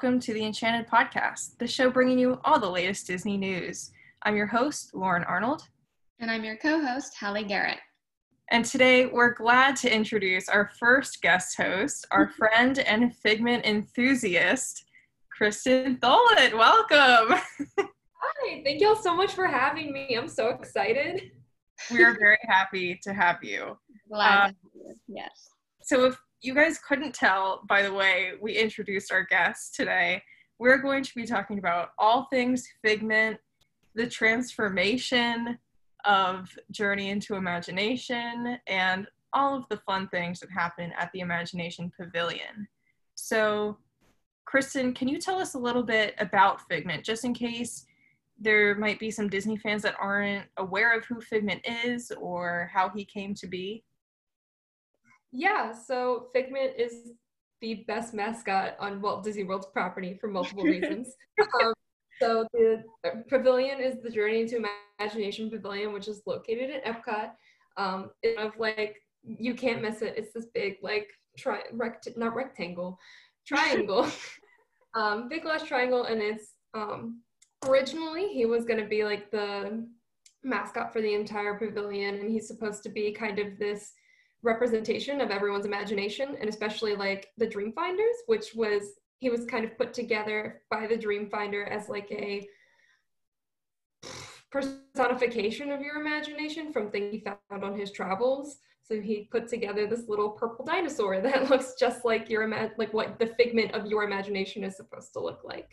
Welcome to the Enchanted Podcast, the show bringing you all the latest Disney news. I'm your host, Lauren Arnold. And I'm your co host, Halle Garrett. And today we're glad to introduce our first guest host, our friend and Figment enthusiast, Kristen Tholen. Welcome. Hi, thank y'all so much for having me. I'm so excited. We are very happy to have you. Glad uh, to have you. Yes. So if you guys couldn't tell by the way we introduced our guests today, we're going to be talking about all things Figment, the transformation of Journey into Imagination, and all of the fun things that happen at the Imagination Pavilion. So, Kristen, can you tell us a little bit about Figment, just in case there might be some Disney fans that aren't aware of who Figment is or how he came to be? Yeah, so Figment is the best mascot on Walt Disney World's property for multiple reasons. um, so the pavilion is the Journey into Imagination Pavilion, which is located at Epcot. Um, of like you can't miss it. It's this big like tri rect not rectangle, triangle, um, big glass triangle, and it's um, originally he was going to be like the mascot for the entire pavilion, and he's supposed to be kind of this representation of everyone's imagination and especially like the dreamfinders which was he was kind of put together by the dreamfinder as like a personification of your imagination from things he found on his travels. So he put together this little purple dinosaur that looks just like your ima- like what the figment of your imagination is supposed to look like.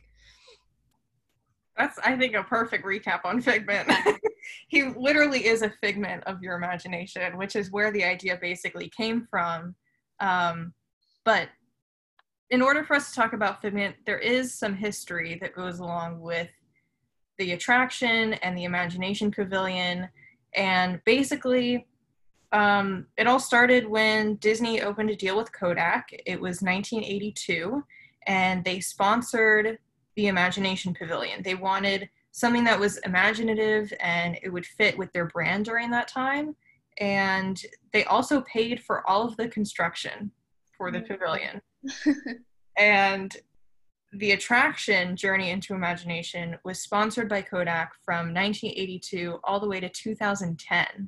That's i think a perfect recap on figment he literally is a figment of your imagination, which is where the idea basically came from. Um, but in order for us to talk about Figment, there is some history that goes along with the attraction and the Imagination Pavilion. And basically, um, it all started when Disney opened a deal with Kodak. It was 1982, and they sponsored the Imagination Pavilion. They wanted something that was imaginative and it would fit with their brand during that time. And they also paid for all of the construction for the pavilion. and the attraction Journey into Imagination was sponsored by Kodak from 1982 all the way to 2010,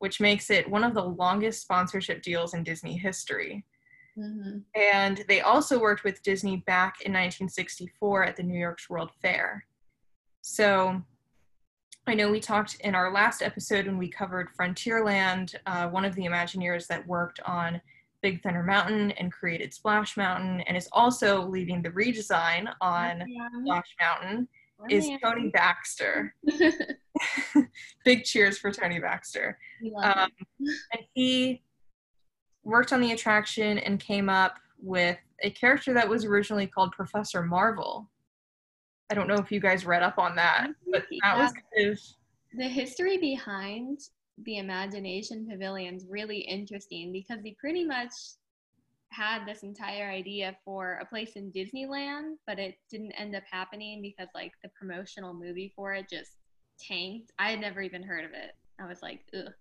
which makes it one of the longest sponsorship deals in Disney history. Mm-hmm. And they also worked with Disney back in 1964 at the New York's World Fair. So I know we talked in our last episode when we covered Frontierland, uh, one of the Imagineers that worked on Big Thunder Mountain and created Splash Mountain and is also leading the redesign on yeah. Splash Mountain is Tony Baxter. Big cheers for Tony Baxter. Um, and he worked on the attraction and came up with a character that was originally called Professor Marvel. I don't know if you guys read up on that, but that was kind of the history behind the Imagination Pavilion's really interesting because he pretty much had this entire idea for a place in Disneyland, but it didn't end up happening because like the promotional movie for it just tanked. I had never even heard of it. I was like, ugh.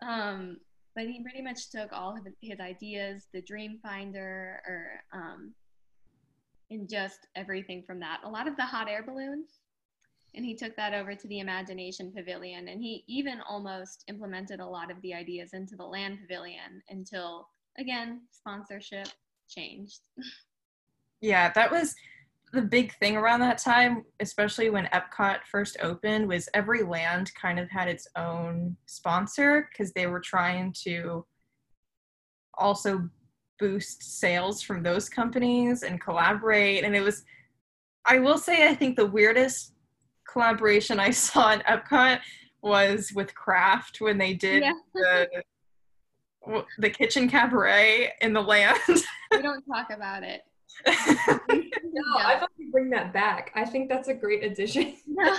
Um, but he pretty much took all of his ideas, the Dreamfinder or um, and just everything from that. A lot of the hot air balloons. And he took that over to the Imagination Pavilion. And he even almost implemented a lot of the ideas into the Land Pavilion until, again, sponsorship changed. Yeah, that was the big thing around that time, especially when Epcot first opened, was every land kind of had its own sponsor because they were trying to also boost sales from those companies and collaborate. And it was, I will say, I think the weirdest collaboration I saw in Epcot was with Kraft when they did yeah. the the kitchen cabaret in the land. we don't talk about it. no, I thought we bring that back. I think that's a great addition. No.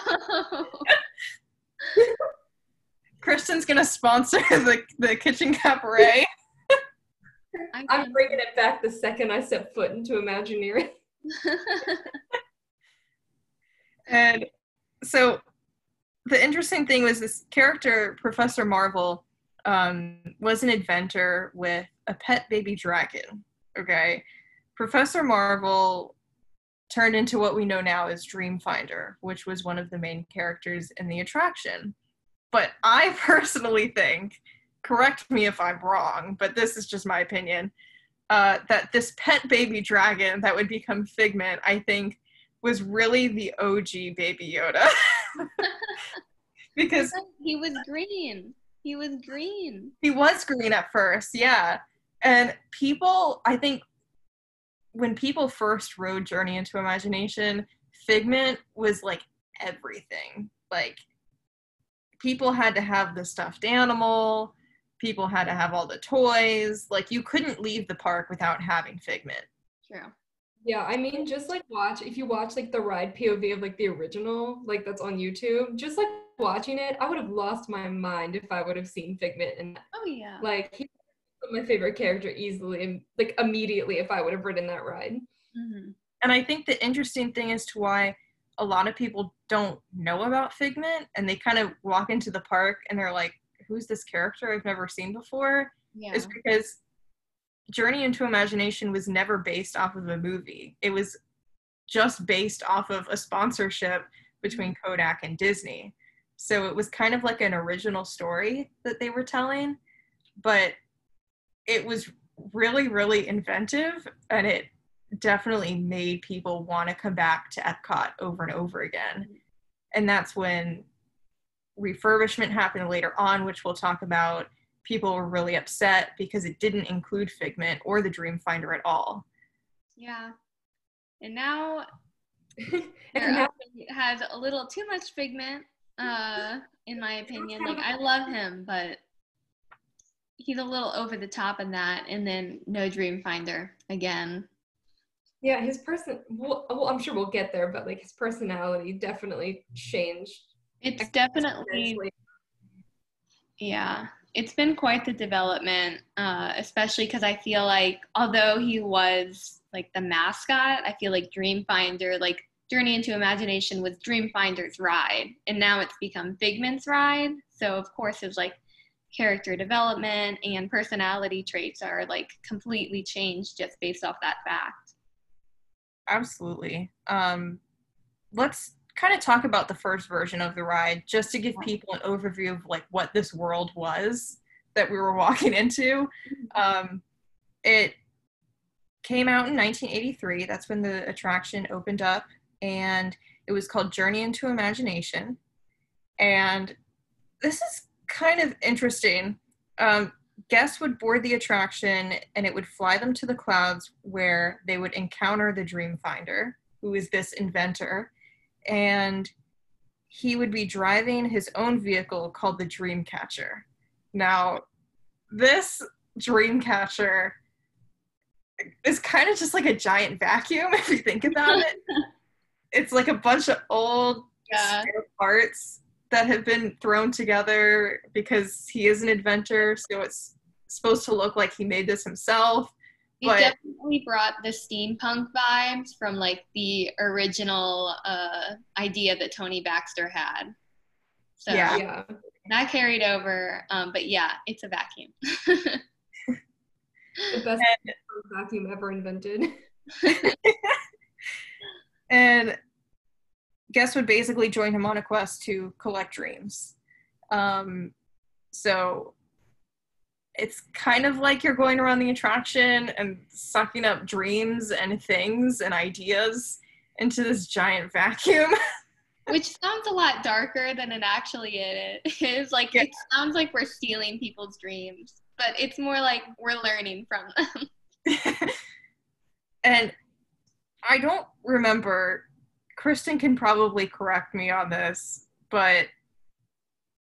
Kristen's gonna sponsor the the kitchen cabaret. I'm bringing it back the second I step foot into Imagineering. and so the interesting thing was this character, Professor Marvel, um, was an inventor with a pet baby dragon. Okay. Professor Marvel turned into what we know now as Dreamfinder, which was one of the main characters in the attraction. But I personally think, correct me if I'm wrong, but this is just my opinion, uh, that this pet baby dragon that would become Figment, I think, was really the OG Baby Yoda. because he was green. He was green. He was green at first, yeah. And people, I think, when people first rode Journey into Imagination, Figment was like everything. Like, people had to have the stuffed animal, people had to have all the toys. Like, you couldn't leave the park without having Figment. True. Yeah, I mean, just like watch if you watch like the ride POV of like the original, like that's on YouTube, just like watching it, I would have lost my mind if I would have seen Figment and oh yeah, like he's my favorite character easily and like immediately if I would have ridden that ride. Mm-hmm. And I think the interesting thing as to why a lot of people don't know about Figment and they kind of walk into the park and they're like, "Who's this character I've never seen before?" Yeah. Is because Journey into Imagination was never based off of a movie. It was just based off of a sponsorship between mm-hmm. Kodak and Disney. So it was kind of like an original story that they were telling, but it was really, really inventive and it definitely made people want to come back to Epcot over and over again. Mm-hmm. And that's when refurbishment happened later on, which we'll talk about people were really upset because it didn't include Figment or the Dreamfinder at all. Yeah. And now it has a little too much Figment, uh, in my opinion. Like, I love him, but he's a little over the top in that. And then no Dreamfinder again. Yeah, his person. Well, well, I'm sure we'll get there, but like his personality definitely changed. It's definitely. Yeah, it's been quite the development, uh, especially because I feel like although he was like the mascot, I feel like Dreamfinder, like Journey into Imagination was Dreamfinder's ride, and now it's become Figment's ride. So of course, his like character development and personality traits are like completely changed just based off that fact. Absolutely. Um, let's kind of talk about the first version of the ride just to give people an overview of like what this world was that we were walking into. Um, it came out in 1983. That's when the attraction opened up, and it was called Journey into Imagination. And this is kind of interesting. Um, guests would board the attraction, and it would fly them to the clouds where they would encounter the Dreamfinder, who is this inventor and he would be driving his own vehicle called the Dreamcatcher. Now, this Dreamcatcher is kind of just like a giant vacuum if you think about it. it's like a bunch of old yeah. parts that have been thrown together because he is an inventor, so it's supposed to look like he made this himself. It but, definitely brought the steampunk vibes from like the original uh, idea that Tony Baxter had. So yeah, yeah. that carried over. Um, but yeah, it's a vacuum. the best and, vacuum ever invented. and guests would basically join him on a quest to collect dreams. Um, so it's kind of like you're going around the attraction and sucking up dreams and things and ideas into this giant vacuum. Which sounds a lot darker than it actually is. Like yeah. it sounds like we're stealing people's dreams, but it's more like we're learning from them. and I don't remember. Kristen can probably correct me on this, but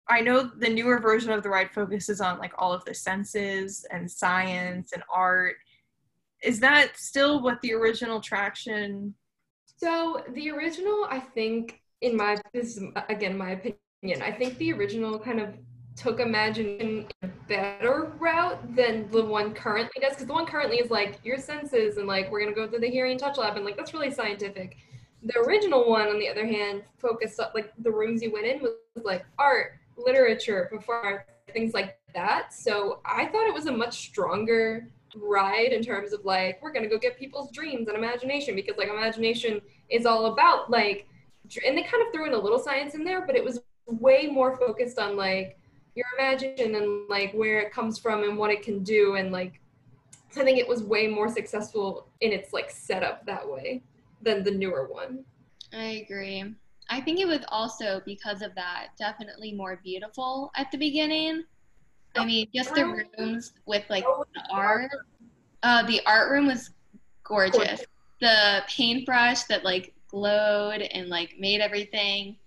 I know the newer version of the ride focuses on like all of the senses and science and art. Is that still what the original traction? So the original, I think, in my this is again my opinion, I think the original kind of took Imagine a better route than the one currently does, because the one currently is like your senses and like we're gonna go through the hearing touch lab and like that's really scientific. The original one, on the other hand, focused like the rooms you went in was like art literature before things like that. So I thought it was a much stronger ride in terms of like we're gonna go get people's dreams and imagination because like imagination is all about like and they kind of threw in a little science in there but it was way more focused on like your imagination and like where it comes from and what it can do and like I think it was way more successful in its like setup that way than the newer one. I agree. I think it was also because of that definitely more beautiful at the beginning. I mean, just the rooms with like the art. Uh, the art room was gorgeous. The paintbrush that like glowed and like made everything.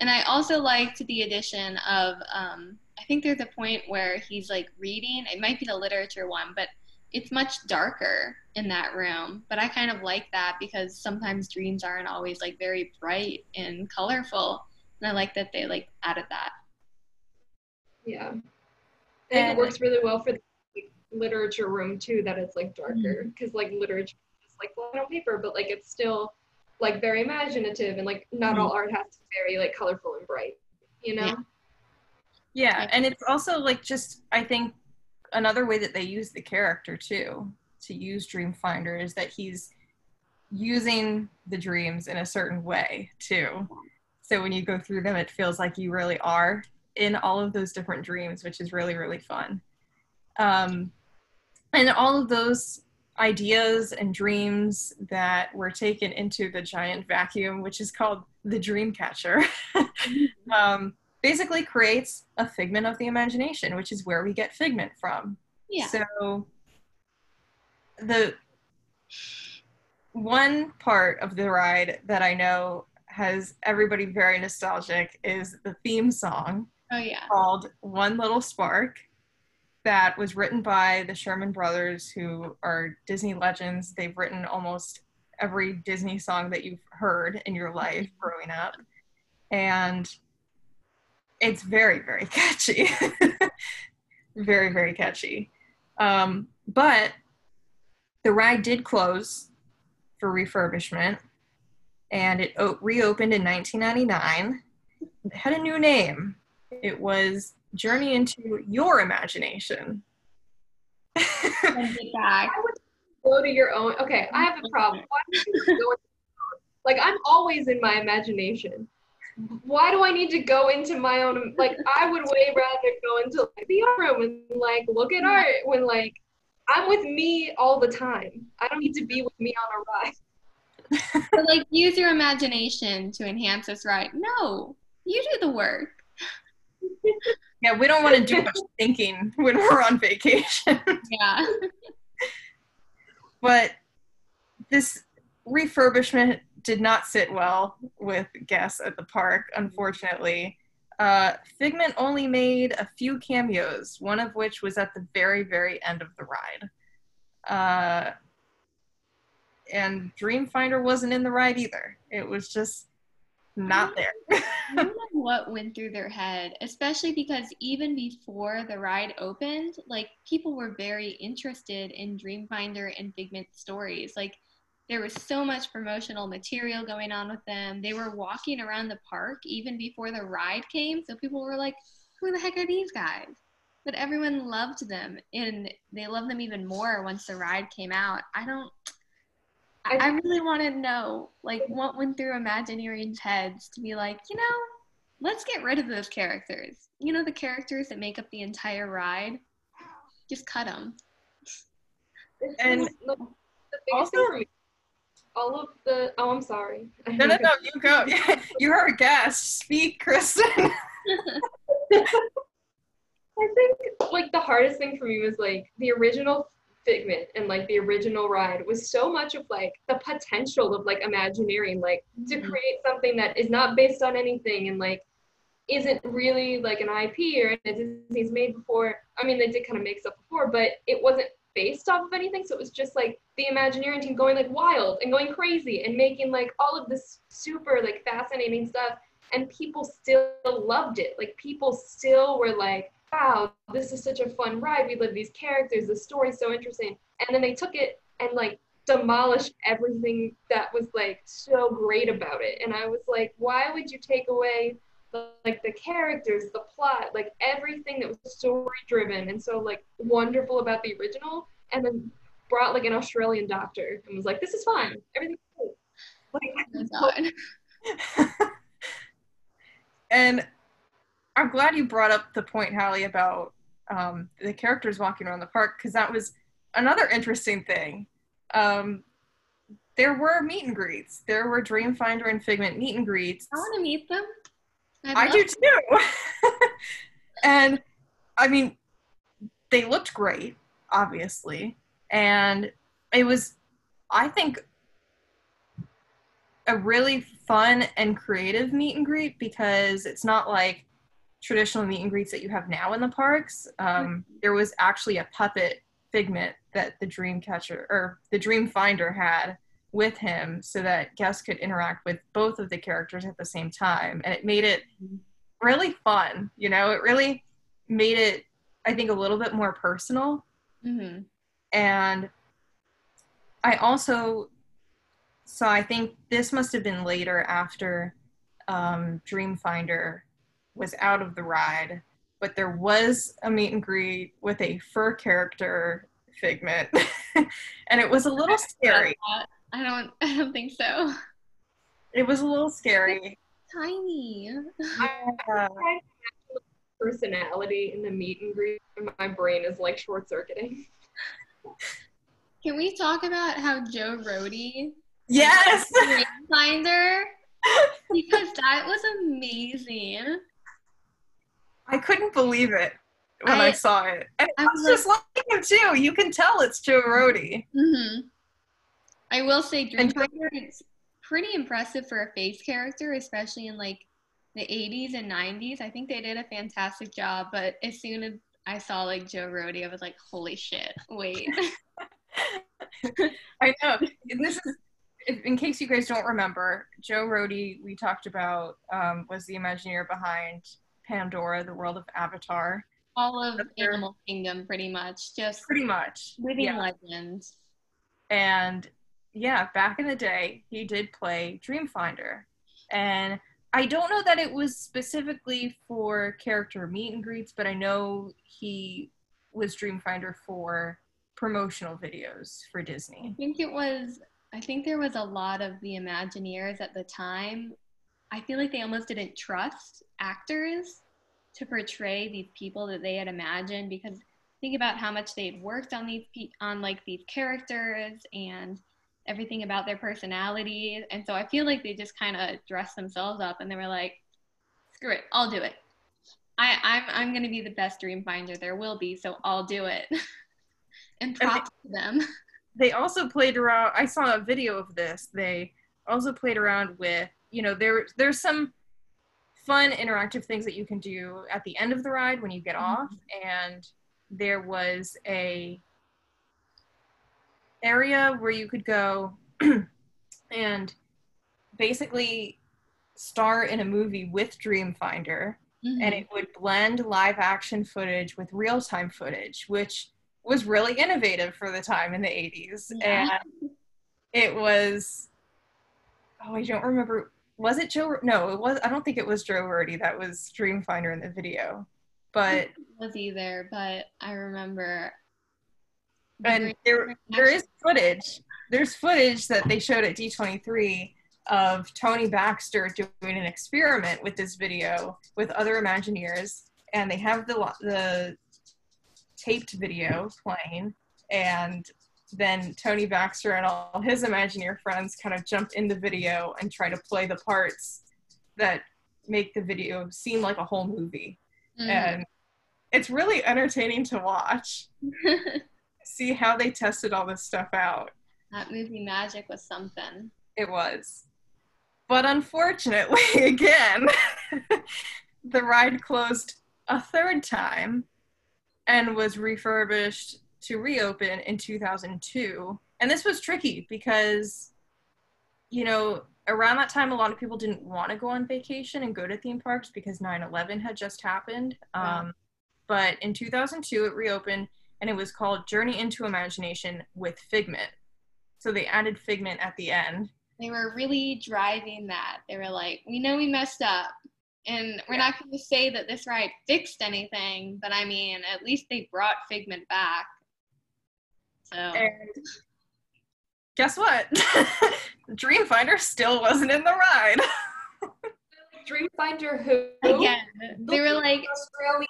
And I also liked the addition of um, I think there's a point where he's like reading. It might be the literature one, but it's much darker in that room. But I kind of like that because sometimes dreams aren't always like very bright and colorful. And I like that they like added that. Yeah. And it works really well for the literature room too, that it's like darker. Because mm-hmm. like literature is like black on paper, but like it's still like very imaginative and like not mm-hmm. all art has to be very like colorful and bright, you know? Yeah. yeah. And it's also like just I think another way that they use the character too to use Dreamfinder is that he's using the dreams in a certain way too. So when you go through them, it feels like you really are in all of those different dreams, which is really, really fun. Um, and all of those ideas and dreams that were taken into the giant vacuum, which is called the dream catcher, um, basically creates a figment of the imagination, which is where we get figment from. Yeah. So the one part of the ride that I know has everybody very nostalgic is the theme song. Oh yeah. Called One Little Spark that was written by the Sherman brothers who are Disney legends. They've written almost every Disney song that you've heard in your life growing up. And it's very very catchy. Very very catchy. Um, but the ride did close for refurbishment and it o- reopened in 1999 it had a new name. It was journey into your imagination. Go to your own okay i have a problem. Like i'm always in my imagination why do I need to go into my own like I would way rather go into like, the art room and like look at art when like I'm with me all the time. I don't need to be with me on a ride. but like use your imagination to enhance this ride. No, you do the work. yeah, we don't want to do much thinking when we're on vacation. yeah. but this refurbishment did not sit well with guests at the park, unfortunately. Uh, Figment only made a few cameos, one of which was at the very, very end of the ride. Uh, and Dreamfinder wasn't in the ride either. It was just not there. I don't know what went through their head, especially because even before the ride opened, like people were very interested in Dreamfinder and Figment stories. Like there was so much promotional material going on with them. They were walking around the park even before the ride came. So people were like, who the heck are these guys? But everyone loved them and they loved them even more once the ride came out. I don't, I, I really want to know like what went through Imagineering's heads to be like, you know, let's get rid of those characters. You know, the characters that make up the entire ride, just cut them. And also, all of the oh i'm sorry. No no no you go. You're our guest. Speak kristen. I think like the hardest thing for me was like the original figment and like the original ride was so much of like the potential of like imagineering like to mm-hmm. create something that is not based on anything and like isn't really like an ip or disney's made before. I mean they did kind of make stuff before but it wasn't based off of anything. So it was just like the Imagineering team going like wild and going crazy and making like all of this super like fascinating stuff. And people still loved it. Like people still were like, wow, this is such a fun ride. We love these characters. The story's so interesting. And then they took it and like demolished everything that was like so great about it. And I was like, why would you take away like the characters, the plot, like everything that was story driven and so like wonderful about the original, and then brought like an Australian doctor and was like, "This is fine, everything's good." Like, Oh God. and I'm glad you brought up the point, Halle, about um, the characters walking around the park because that was another interesting thing. Um, there were meet and greets. There were Dreamfinder and Figment meet and greets. I want to meet them. I do too. and I mean, they looked great, obviously. And it was, I think, a really fun and creative meet and greet because it's not like traditional meet and greets that you have now in the parks. Um, there was actually a puppet figment that the dream catcher or the dream finder had with him so that guests could interact with both of the characters at the same time. And it made it really fun you know? It really made it i think a little bit more personal. Mhm. and i also so i think this must have been later after um, dreamfinder was out of the ride but there was a meet and greet with a fur character figment. And it was a little scary I don't. I don't think so. it was a little scary Tiny. Personality in the meet and greet, and my brain is like short circuiting. Can we talk about how Joe Rohde yes Finder? Because that was amazing. i couldn't believe it when i, I- saw it and I it was was just like him too you can tell it's joe Rohde. hmm I will say Dreamfinder is pretty impressive for a face character, especially in like the 80s and 90s. I think they did a fantastic job, but as soon as I saw like Joe Rohde, I was like, holy shit, wait. I know. And This is, in case you guys don't remember, Joe Rohde, we talked about, um, was the Imagineer behind Pandora, the world of Avatar. All of. Animal Kingdom, pretty much. Just Pretty much. living Yeah. legends. And yeah, back in the day, he did play Dreamfinder. And I don't know that it was specifically for character meet and greets, but I know he was Dreamfinder for promotional videos for Disney. I think it was, I think there was a lot of the Imagineers at the time. I feel like they almost didn't trust actors to portray these people that they had imagined because think about how much they'd worked on these pe- on like these characters and everything about their personality. And so i feel like they just kind of dressed themselves up and they were like screw it i'll do it. I, I'm, I'm going to be the best dream finder. There will be so i'll do it. And they- props to them. they also played around i saw a video of this. They also played around with you know there there's some fun interactive things that you can do at the end of the ride when you get mm-hmm. off. And there was a area where you could go and basically star in a movie with dreamfinder and Mhm. it would blend live action footage with real time footage, which was really innovative for the time in the 80s. Yeah. And it was, oh, I don't remember. Was it Joe? No, it was. I don't think it was Joe Rohde that was Dreamfinder in the video. But was either, but I remember. And there there is footage. There's footage that they showed at D23 of Tony Baxter doing an experiment with this video with other Imagineers, and they have the the taped video playing, and then Tony Baxter and all his Imagineer friends kind of jump in the video and try to play the parts that make the video seem like a whole movie, Mhm. and it's really entertaining to watch. See how they tested all this stuff out. that movie magic was something. It was. But unfortunately, again, the ride closed a third time and was refurbished to reopen in 2002. And this was tricky because, you know, around that time, a lot of people didn't want to go on vacation and go to theme parks because 9 11 had just happened. Wow. Um, but in 2002, it reopened and it was called Journey into Imagination with Figment. So they added Figment at the end. They were really driving that. They were like, we know we messed up. And we're not going to say that this ride fixed anything, but I mean, at least they brought Figment back. So And guess what? Dreamfinder still wasn't in the ride. Dreamfinder who? again, they were like Australian.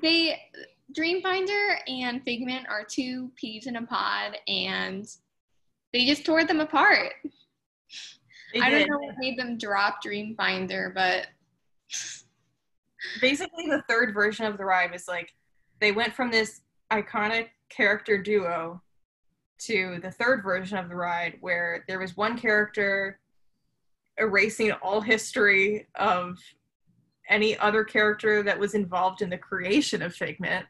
They Dreamfinder and Figment are two peas in a pod, and they just tore them apart. They I did. don't know what made them drop Dreamfinder, but Basically, the third version of the ride was like they went from this iconic character duo to the third version of the ride where there was one character erasing all history of any other character that was involved in the creation of Figment.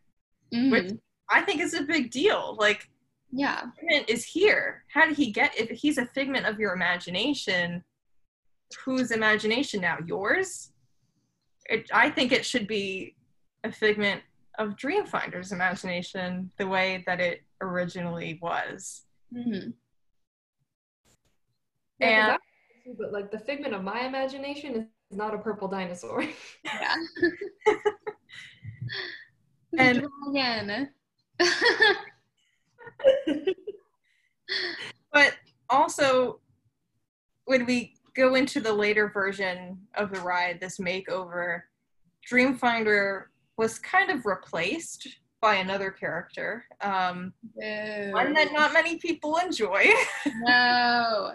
mhm, Which- I think is a big deal. Like yeah, Figment is here. How did he get? If he's a figment of your imagination, whose imagination now? Yours? It, I think it should be a figment of Dreamfinder's imagination, the way that it originally was. mhm. Yeah, 'cause And- I- but like the figment of my imagination is not a purple dinosaur. yeah. And- Dragon. But also, when we go into the later version of the ride, this makeover, Dreamfinder was kind of replaced by another character. Um, one that not many people enjoy. no.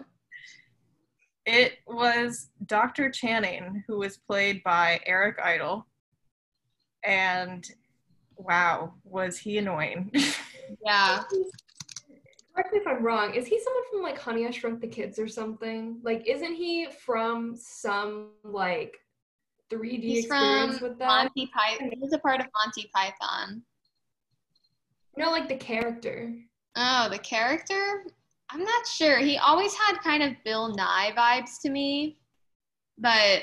It was Dr. Channing, who was played by Eric Idle. And wow, was he annoying. Yeah. Correct me if I'm wrong. Is he someone from like Honey I Shrunk the Kids or something? Like, isn't he from some like 3D He's experience from with that? Monty Python. He was a part of Monty Python. no, like the character. Oh, the character? I'm not sure. He always had kind of Bill Nye vibes to me. But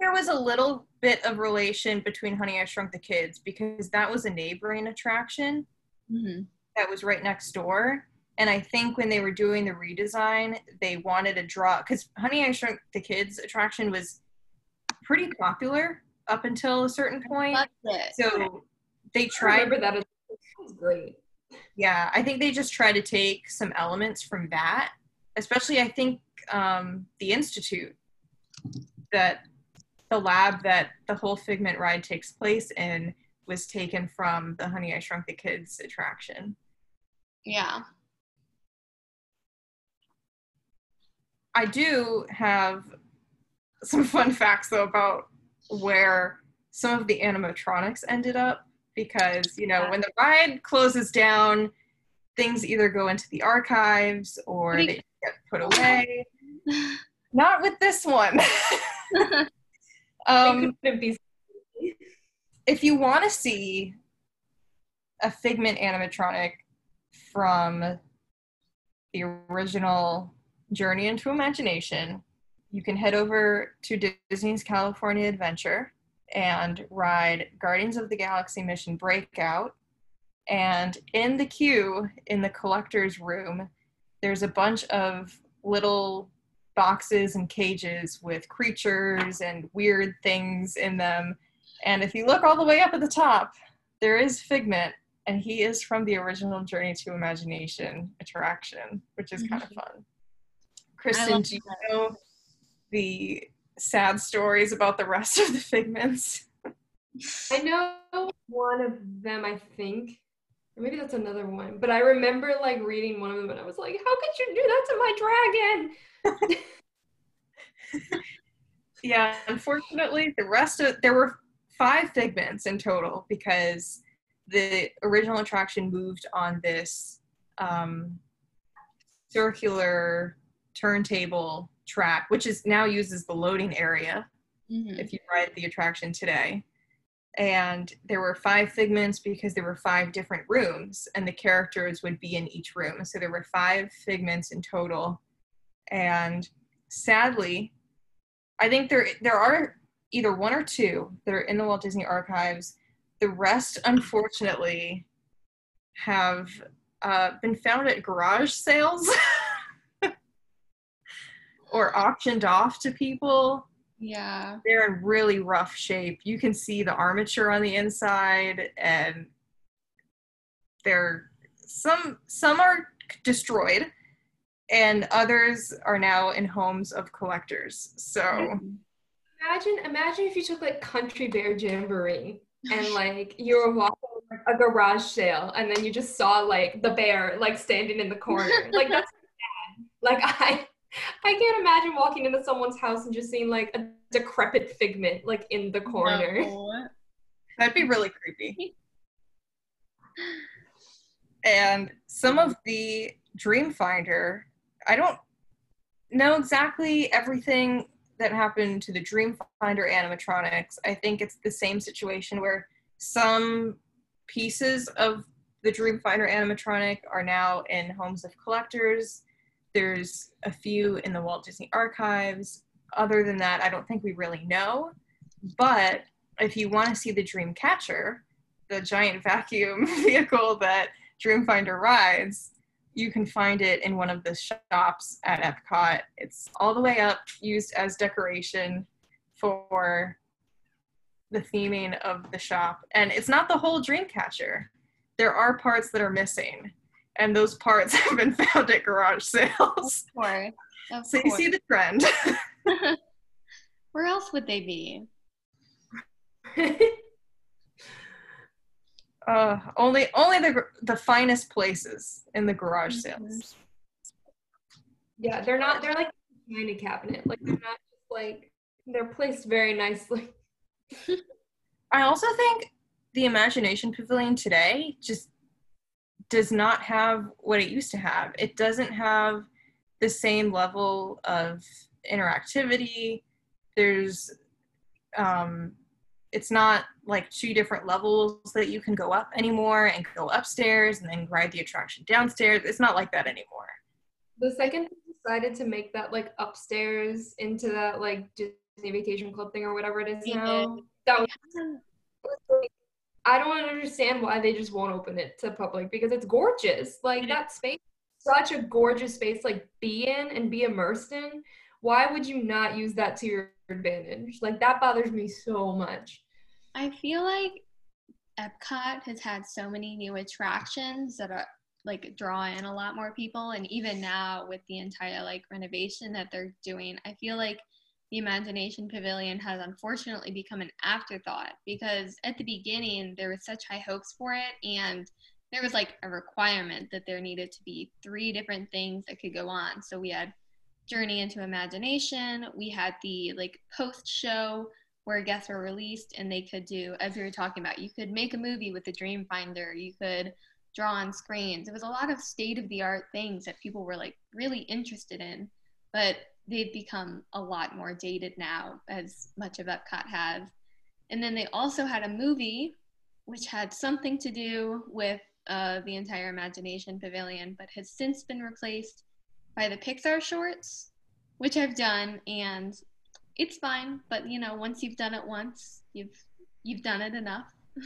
there was a little bit of relation between Honey I Shrunk the Kids because that was a neighboring attraction mhm. that was right next door. And I think when they were doing the redesign, they wanted to draw because Honey I Shrunk the Kids attraction was pretty popular up until a certain point. loved it. So they I tried remember that. As, that was great. Yeah i think they just try to take some elements from that especially i think um, the institute that the lab that the whole figment ride takes place in was taken from the honey i shrunk the kids attraction Yeah. i do have some fun facts though about where some of the animatronics ended up because you know when the ride closes down things either go into the archives or they get put away. Not with this one. Um, if you want to see a figment animatronic from the original journey into imagination you can head over to disney's california adventure and ride guardians of the galaxy mission breakout. And in the queue in the collector's room there's a bunch of little boxes and cages with creatures and weird things in them. And if you look all the way up at the top, there is Figment, and he is from the original Journey to Imagination attraction, which is kind of fun. Kristen, do you know the sad stories about the rest of the Figments? I know one of them. I think, or maybe that's another one. But I remember like reading one of them, and I was like, "How could you do that to my dragon?" Yeah, unfortunately, the rest of there were five Figments in total because the original attraction moved on this um, circular turntable track, which is now used as the loading area Mhm. if you ride the attraction today. And there were five figments because there were five different rooms, and the characters would be in each room. So there were five figments in total. And sadly, I think there there are either one or two that are in the Walt Disney Archives. The rest, unfortunately, have uh, been found at garage sales or auctioned off to people Yeah. they're in really rough shape. You can see the armature on the inside, and they're some some are destroyed and others are now in homes of collectors. So imagine imagine if you took like Country Bear Jamboree and like you were walking a garage sale and then you just saw like the bear like standing in the corner. like that's bad. Like I I can't imagine walking into someone's house and just seeing like a decrepit figment like in the corner. No. That'd be really creepy. and some of the Dreamfinder I don't know exactly everything that happened to the Dreamfinder animatronics. I think it's the same situation where some pieces of the Dreamfinder animatronic are now in homes of collectors. There's a few in the Walt Disney Archives. Other than that, I don't think we really know. But if you want to see the Dreamcatcher, the giant vacuum vehicle that Dreamfinder rides, you can find it in one of the shops at Epcot. It's all the way up, used as decoration for the theming of the shop. And it's not the whole Dreamcatcher. There are parts that are missing, and those parts have been found at garage sales. Of course. Of so course. you see the trend. Where else would they be? Uh, only only the the finest places in the garage mm-hmm. sales. Yeah, they're not. They're like behind a cabinet. Like they're not just like they're placed very nicely. I also think the Imagination Pavilion today just does not have what it used to have. It doesn't have the same level of interactivity. There's um, it's not like two different levels that you can go up anymore and go upstairs and then ride the attraction downstairs. It's not like that anymore. The second decided to make that like upstairs into that like Disney Vacation Club thing or whatever it is now, that was, I don't understand why they just won't open it to public because it's gorgeous. Like that space, such a gorgeous space, like be in and be immersed in. Why would you not use that to your advantage? Like that bothers me so much. I feel like Epcot has had so many new attractions that are like draw in a lot more people and even now with the entire like renovation that they're doing i feel like the imagination pavilion has unfortunately become an afterthought because at the beginning there was such high hopes for it and there was like a requirement that there needed to be three different things that could go on so we had journey into imagination we had the like post show where guests were released and they could do, as we were talking about, you could make a movie with the Dreamfinder, you could draw on screens. It was a lot of state of the art things that people were like really interested in, but they've become a lot more dated now, as much of Epcot have. And then they also had a movie which had something to do with uh, the entire Imagination Pavilion, but has since been replaced by the Pixar shorts, which I've done, and it's fine, but you know, once you've done it once, you've you've done it enough.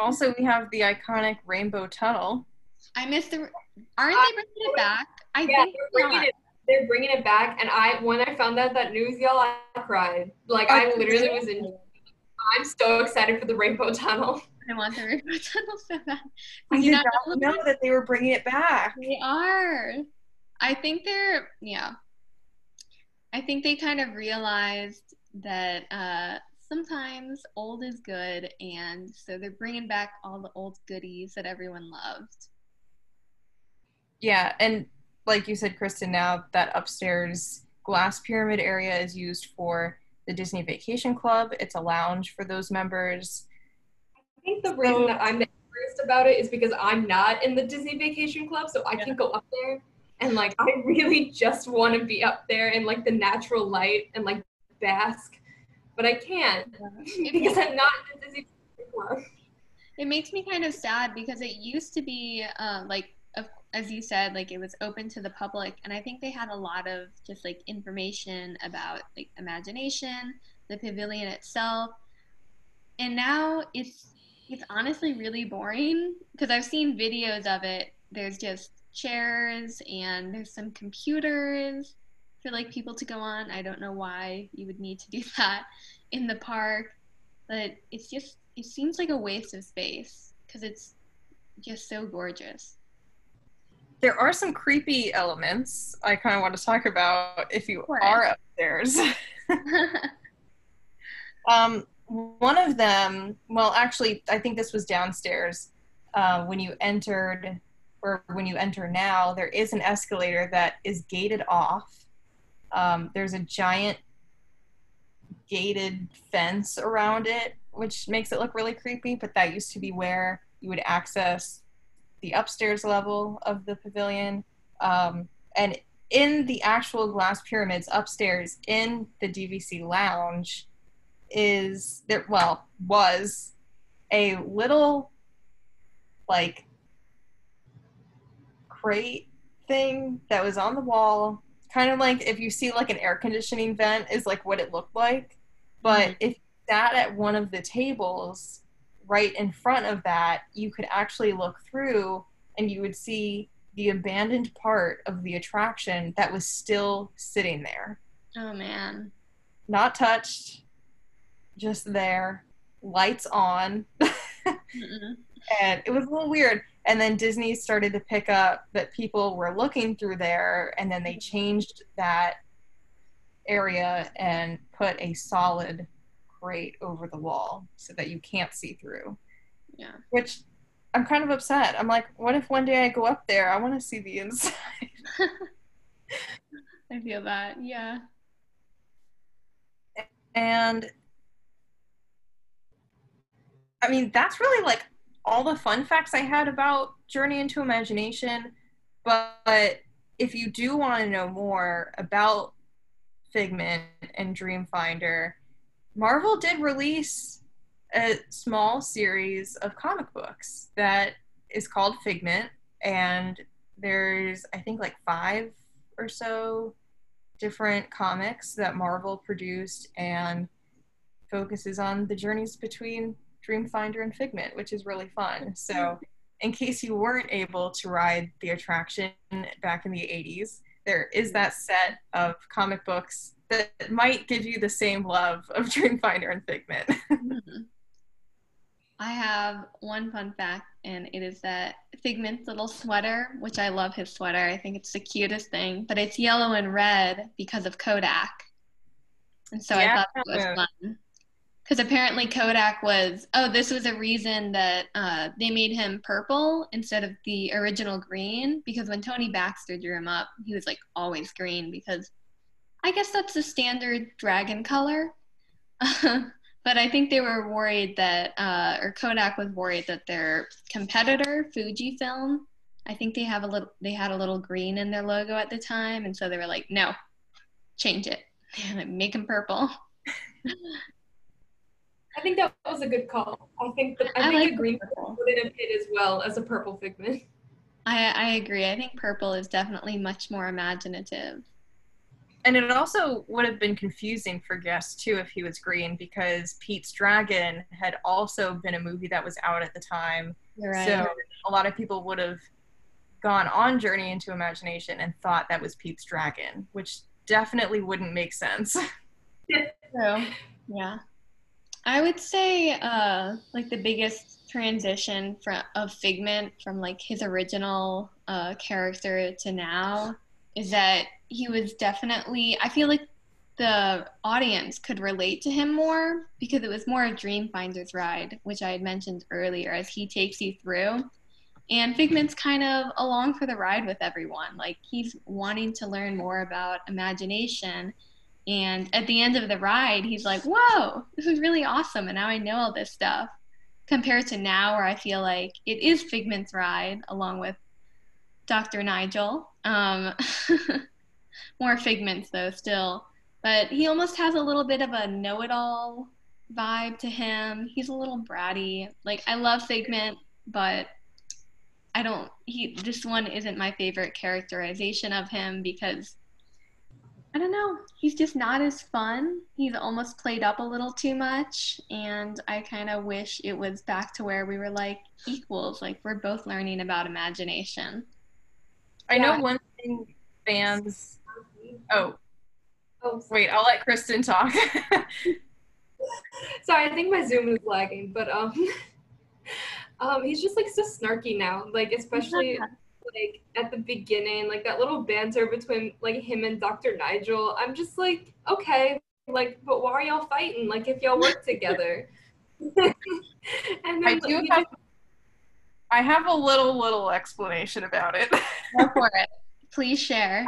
also, we have the iconic Rainbow Tunnel. I missed the. Aren't they bringing it back? I yeah, think they're bringing it. They're bringing it back, and I when I found out that news, y'all, I cried. Like I literally was in. I'm so excited for the Rainbow Tunnel. I want the Rainbow Tunnel so bad. I did not know that they were bringing it back. They are. I think they're yeah. I think they kind of realized that uh, sometimes old is good, and so they're bringing back all the old goodies that everyone loved. Yeah, and like you said, Kristen, now that upstairs glass pyramid area is used for the Disney Vacation Club. It's a lounge for those members. I think the reason that I'm the curious about it is because I'm not in the Disney Vacation Club, so I yeah. can go up there and like I really just want to be up there in like the natural light and like bask, but I can't because I'm not in the Disney Club. It makes me kind of sad because it used to be uh, like as you said like it was open to the public and i think they had a lot of just like information about like imagination the pavilion itself and now it's it's honestly really boring because i've seen videos of it there's just chairs and there's some computers for like people to go on. I don't know why you would need to do that in the park, but it's just it seems like a waste of space because it's just so gorgeous. There are some creepy elements I kind of want to talk about if you are upstairs. um, one of them, well, actually, I think this was downstairs. Uh, when you entered, or when you enter now, there is an escalator that is gated off. Um, there's a giant gated fence around it, which makes it look really creepy, but that used to be where you would access the upstairs level of the pavilion. Um, and in the actual glass pyramids upstairs in the DVC lounge is there well was a little like crate thing that was on the wall kind of like if you see like an air conditioning vent is like what it looked like but if you sat at one of the tables right in front of that you could actually look through and you would see the abandoned part of the attraction that was still sitting there. Oh man. not touched just there lights on. And it was a little weird. And then disney started to pick up that people were looking through there and then they changed that area and put a solid grate over the wall so that you can't see through Yeah. which i'm kind of upset i'm like what if one day i go up there i want to see the inside I feel that. Yeah. and I mean, that's really like all the fun facts I had about Journey into Imagination. But if you do want to know more about Figment and Dreamfinder, Marvel did release a small series of comic books that is called Figment. And there's, I think, like five or so different comics that Marvel produced and focuses on the journeys between Dreamfinder and Figment, which is really fun. So, in case you weren't able to ride the attraction back in the 80s, there is that set of comic books that might give you the same love of Dreamfinder and Figment. Mhm. I have one fun fact, and it is that Figment's little sweater, which I love his sweater. I think it's the cutest thing, but it's yellow and red because of Kodak. And so I thought that was fun. Because apparently Kodak was, oh, this was a reason that uh, they made him purple instead of the original green. Because when Tony Baxter drew him up, he was like always green because I guess that's the standard dragon color. but I think they were worried that, uh, or Kodak was worried that their competitor, Fujifilm, I think they have a little, they had a little green in their logo at the time, and so they were like, no, change it, make them purple. I think that was a good call. I think that, I, I think like a green purple. would have fit as well as a purple figment. I, I agree. I think purple is definitely much more imaginative. And it also would have been confusing for guests too if he was green because Pete's Dragon had also been a movie that was out at the time. Right. So a lot of people would have gone on Journey into Imagination and thought that was Pete's Dragon, which definitely wouldn't make sense. True. Yeah. I would say uh like the biggest transition from of Figment from like his original uh character to now is that he was definitely I feel like the audience could relate to him more because it was more of Dreamfinder's ride, which I had mentioned earlier, as he takes you through. And Figment's kind of along for the ride with everyone. Like he's wanting to learn more about imagination and at the end of the ride, he's like, whoa, this is really awesome. And now I know all this stuff. Compared to now, where I feel like it is Figment's ride along with Dr. Nigel. Um, more Figments, though, still. But he almost has a little bit of a know it all vibe to him. He's a little bratty. Like, I love Figment, but I don't, he, this one isn't my favorite characterization of him because I don't know. He's just not as fun. He's almost played up a little too much. And I kind of wish it was back to where we were like equals. Like we're both learning about imagination. I know one thing fans. Oh, Oh, wait, I'll let Kristen talk. sorry, I think my Zoom is lagging, but um, um, he's just like so snarky now. Like especially like at the beginning, like that little banter between like him and Dr. Nigel. I'm just like, okay, like, but why are y'all fighting? Like, if y'all work together. and then I do have, just... I have a little little explanation about it. Go for it. Please share.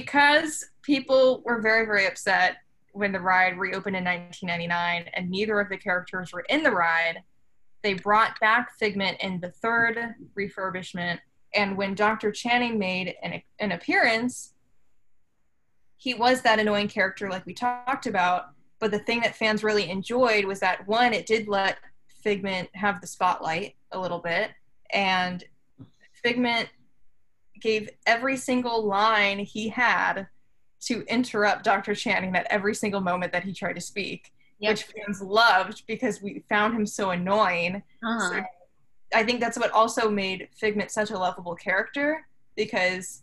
Because people were very very upset when the ride reopened in 1999 and neither of the characters were in the ride they brought back Figment in the third refurbishment, and when Dr. Channing made an, an appearance, he was that annoying character like we talked about. But the thing that fans really enjoyed was that one, it did let Figment have the spotlight a little bit, and Figment gave every single line he had to interrupt Dr. Channing at every single moment that he tried to speak yep. which fans loved because we found him so annoying. Uh-huh. So I think that's what also made Figment such a lovable character because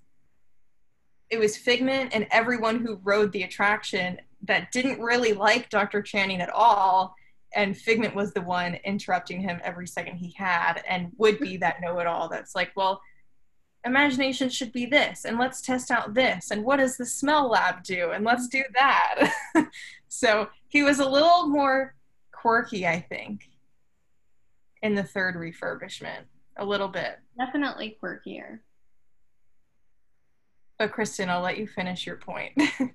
it was Figment and everyone who rode the attraction that didn't really like Dr. Channing at all. And Figment was the one interrupting him every second he had and would be that know it all that's like, well, imagination should be this and let's test out this and what does the smell lab do and let's do that. So he was a little more quirky i think in the third refurbishment a little bit. Definitely quirkier. But kristen i'll let you finish your point.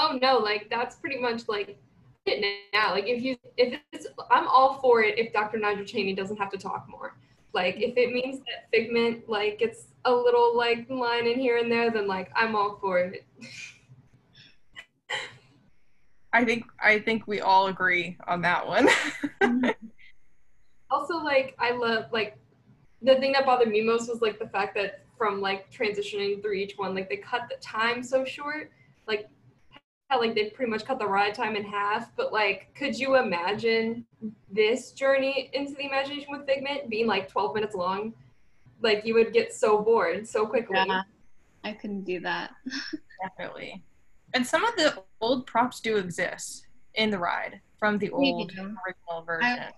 Oh no like that's pretty much like it now. Like if you if it's i'm all for it if dr nigel channing doesn't have to talk more like if it means that Figment like gets a little like line in here and there, then like I'm all for it. I think I think we all agree on that one. also, like I love like the thing that bothered me most was like the fact that from like transitioning through each one, like they cut the time so short. Like like they pretty much cut the ride time in half. But like, could you imagine this journey into the imagination with Figment being like 12 minutes long? Like you would get so bored so quickly. Yeah, I couldn't do that. Definitely. And some of the old props do exist in the ride from the old original version. I,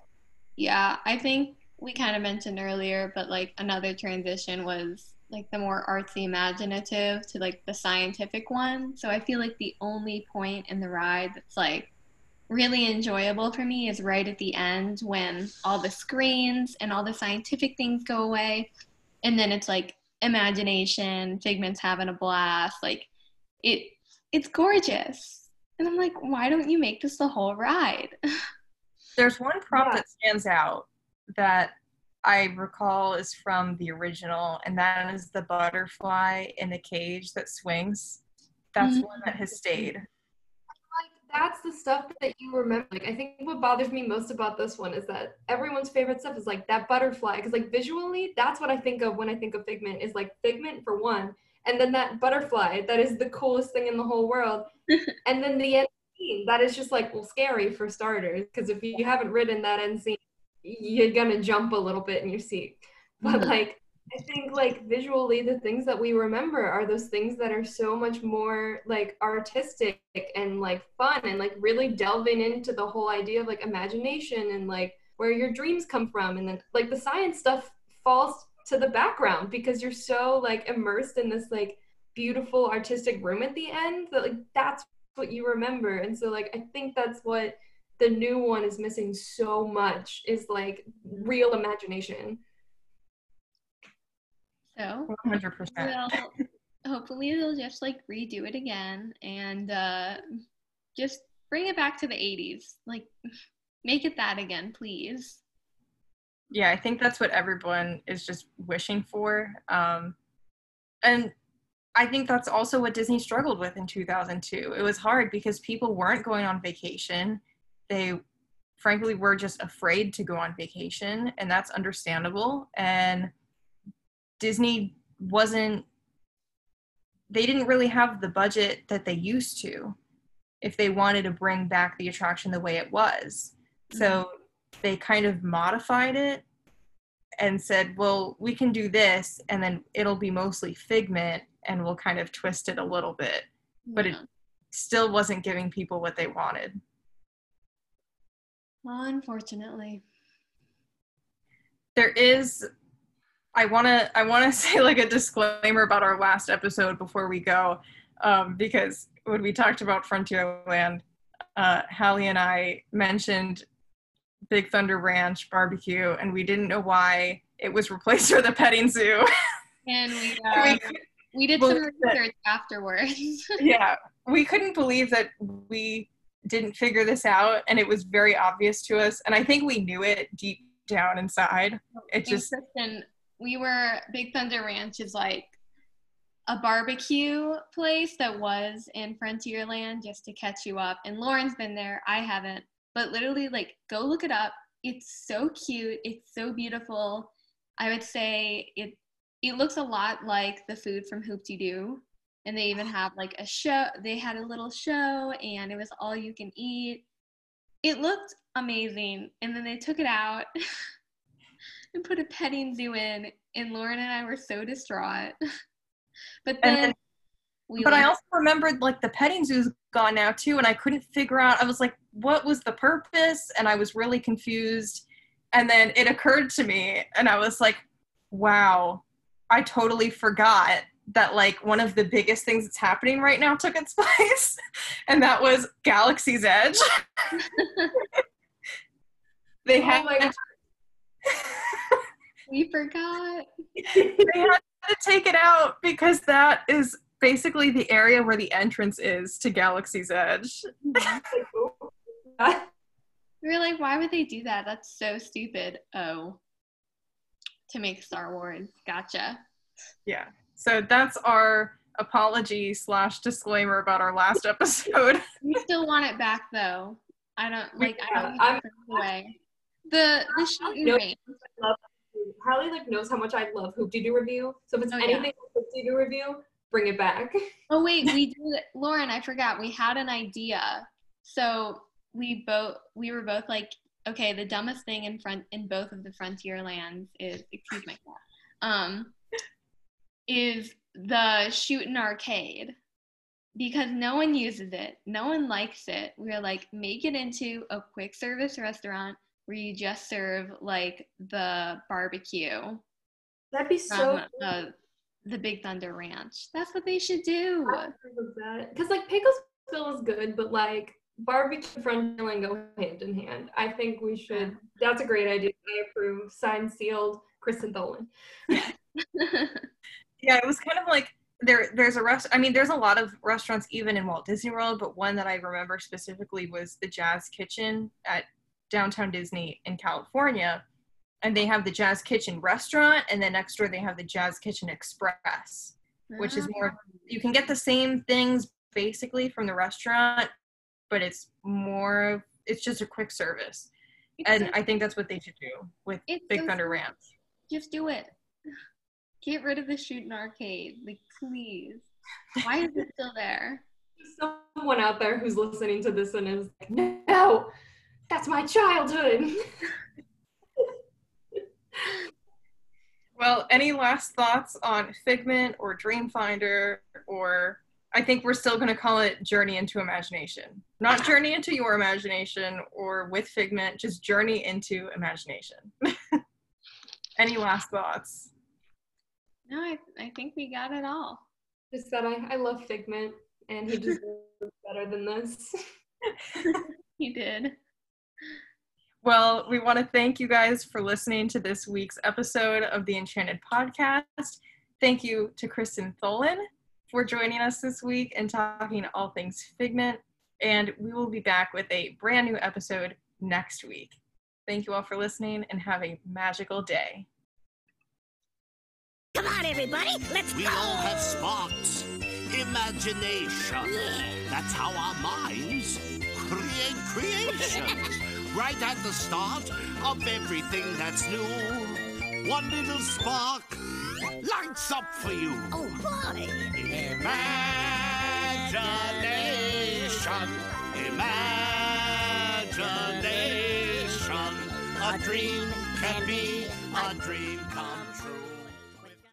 yeah, I think we kind of mentioned earlier, but like another transition was like the more artsy imaginative to like the scientific one. So I feel like the only point in the ride that's like really enjoyable for me is right at the end when all the screens and all the scientific things go away and then it's like imagination, figments having a blast, like it it's gorgeous. And I'm like, why don't you make this the whole ride? There's one prop yeah. that stands out that I recall is from the original, and that is the butterfly in the cage that swings. That's mm-hmm. one that has stayed. Like that's the stuff that you remember. Like I think what bothers me most about this one is that everyone's favorite stuff is like that butterfly, because like visually, that's what I think of when I think of Figment. Is like Figment for one, and then that butterfly that is the coolest thing in the whole world, and then the end scene that is just like well scary for starters, because if you haven't ridden that end scene you're gonna jump a little bit in your seat. But mm-hmm. like I think like visually the things that we remember are those things that are so much more like artistic and like fun and like really delving into the whole idea of like imagination and like where your dreams come from and then like the science stuff falls to the background because you're so like immersed in this like beautiful artistic room at the end that like that's what you remember and so like I think that's what the new one is missing so much is like real imagination. So 100%. Well, hopefully they'll just like redo it again and uh, just bring it back to the 80s. Like make it that again, please. Yeah, I think that's what everyone is just wishing for. Um, and I think that's also what Disney struggled with in 2002. It was hard because people weren't going on vacation they frankly were just afraid to go on vacation and that's understandable. And disney wasn't they didn't really have the budget that they used to if they wanted to bring back the attraction the way it was. So mm-hmm. they kind of modified it and said well we can do this and then it'll be mostly figment and we'll kind of twist it a little bit. But it still wasn't giving people what they wanted Unfortunately. There is I want to I want to say like a disclaimer about our last episode before we go, um, because when we talked about Frontierland, uh, Halle and I mentioned Big Thunder Ranch barbecue, and we didn't know why it was replaced with a petting zoo. And we, uh, we did some research afterwards. yeah, we couldn't believe that we didn't figure this out, and it was very obvious to us. And I think we knew it deep down inside. It just Kristen, we were Big Thunder Ranch is like a barbecue place that was in Frontierland just to catch you up. And Lauren's been there. I haven't. But literally, like, go look it up. It's so cute. It's so beautiful. I would say it it looks a lot like the food from Hoop-Dee-Doo. And they even have like a show. They had a little show and it was all you can eat. It looked amazing. And then they took it out and put a petting zoo in. And Lauren and I were so distraught. but then, then we but I also remembered like the petting zoo's gone now too, and I couldn't figure out. I was like, what was the purpose? And I was really confused. And then it occurred to me, and I was like, wow, I totally forgot that like one of the biggest things that's happening right now took its place, and that was Galaxy's Edge. they oh had. we forgot. they had to take it out because that is basically the area where the entrance is to Galaxy's Edge. we are like, why would they do that? That's so stupid. Oh, to make Star Wars. Gotcha. Yeah. So that's our apology slash disclaimer about our last episode. we still want it back though. I don't like. I don't want away. The the shooting range. Harley like knows how much I love Hoop-Dee-Doo Revue. So if it's oh, anything yeah. Hoop-Dee-Doo Revue, bring it back. Oh wait, we did. Lauren, I forgot. We had an idea. So we both we were both like, okay, the dumbest thing in front in both of the frontier lands is excuse my cat. Um, is the shooting arcade because no one uses it, no one likes it. We are like, make it into a quick service restaurant where you just serve like the barbecue. That'd be so. uh, the Big Thunder Ranch. That's what they should do. Because like Pecos Bill is good, but like barbecue and Frontierland go hand in hand. I think we should. That's a great idea. I approve. Signed, sealed. Kristen Tholen. Yeah. it was kind of like there. There's a rest. I mean, there's a lot of restaurants even in Walt Disney World, but one that I remember specifically was the Jazz Kitchen at downtown Disney in California and they have the Jazz Kitchen restaurant, and then next door they have the Jazz Kitchen Express, which is more you can get the same things basically from the restaurant, but it's more it's just a quick service. And I think that's what they should do with Big Thunder Ranch. Just do it. Get rid of the shooting arcade. Like please. Why is it still there? Someone out there who's listening to this and is like, no, that's my childhood. Well, any last thoughts on Figment or Dreamfinder or I think we're still going to call it Journey into Imagination. Not Journey into Your Imagination or with Figment, just Journey into Imagination. any last thoughts? No, I, I think we got it all. Just that I, I love Figment and he deserves better than this. he did. Well, we want to thank you guys for listening to this week's episode of the Enchanted Podcast. Thank you to Kristen Tholen for joining us this week and talking all things Figment. And we will be back with a brand new episode next week. Thank you all for listening and have a magical day. Come on, everybody, let's we go! We all have sparks, imagination. Yeah. That's how our minds create creations. right at the start of everything that's new. One little spark lights up for you. Oh, boy! Imagination, imagination. A dream can be a dream come.